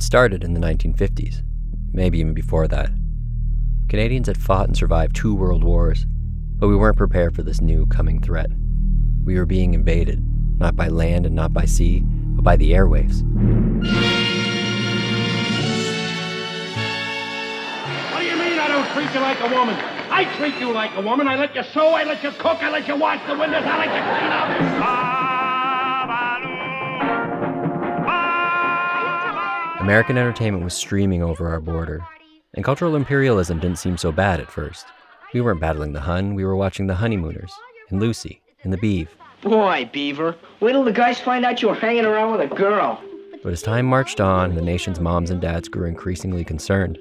It started in the 1950s, maybe even before that. Canadians had fought and survived two world wars, but we weren't prepared for this new coming threat. We were being invaded, not by land and not by sea, but by the airwaves. What do you mean I don't treat you like a woman? I treat you like a woman. I let you sew, I let you cook, I let you wash the windows, I let you clean up. American entertainment was streaming over our border, and cultural imperialism didn't seem so bad at first. We weren't battling the Hun, we were watching the Honeymooners, and Lucy, and the Beav. Boy, Beaver, wait till the guys find out you were hanging around with a girl. But as time marched on, the nation's moms and dads grew increasingly concerned.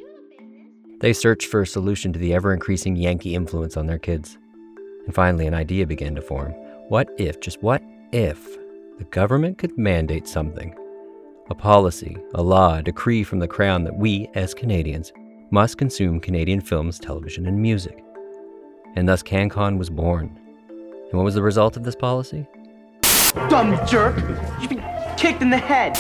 They searched for a solution to the ever increasing Yankee influence on their kids. And finally, an idea began to form. What if, just what if, the government could mandate something? A policy, a law, a decree from the crown that we, as Canadians, must consume Canadian films, television, and music. And thus CanCon was born. And what was the result of this policy? Dumb jerk! You've been kicked in the head!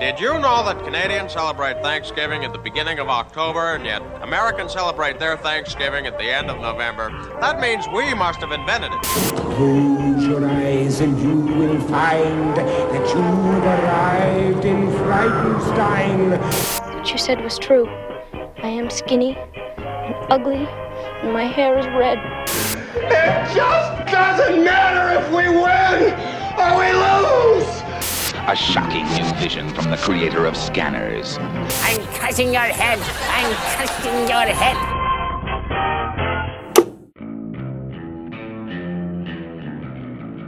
Did you know that Canadians celebrate Thanksgiving at the beginning of October, and yet Americans celebrate their Thanksgiving at the end of November? That means we must have invented it. Close your eyes and you will find that you have arrived in Frightenstein. What you said was true. I am skinny and ugly, and my hair is red. It just doesn't matter if we win or we lose. A shocking new vision from the creator of Scanners. I'm cutting your head. I'm cutting your head.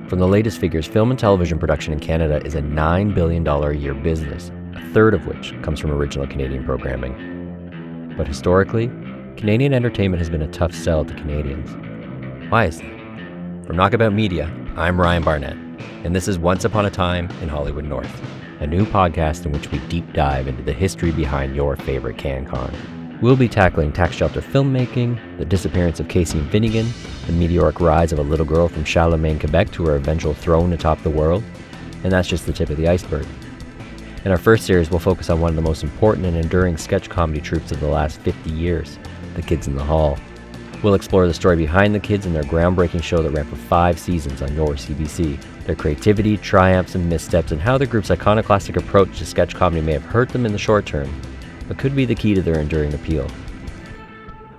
From the latest figures, film and television production in Canada is a $9 billion a year business, a third of which comes from original Canadian programming. But historically, Canadian entertainment has been a tough sell to Canadians. Why is that? From Knockabout Media, I'm Ryan Barnett, and this is Once Upon a Time in Hollywood North, a new podcast in which we deep dive into the history behind your favorite CanCon. We'll be tackling tax shelter filmmaking, the disappearance of Casey Finnegan, the meteoric rise of a little girl from Charlemagne, Quebec to her eventual throne atop the world, and that's just the tip of the iceberg. In our first series, we'll focus on one of the most important and enduring sketch comedy troupes of the last 50 years, The Kids in the Hall. We'll explore the story behind the kids and their groundbreaking show that ran for five seasons on your CBC, their creativity, triumphs, and missteps, and how the group's iconoclastic approach to sketch comedy may have hurt them in the short term, but could be the key to their enduring appeal.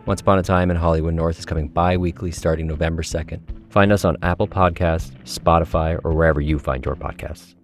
Once Upon a Time in Hollywood North is coming bi weekly starting November 2nd. Find us on Apple Podcasts, Spotify, or wherever you find your podcasts.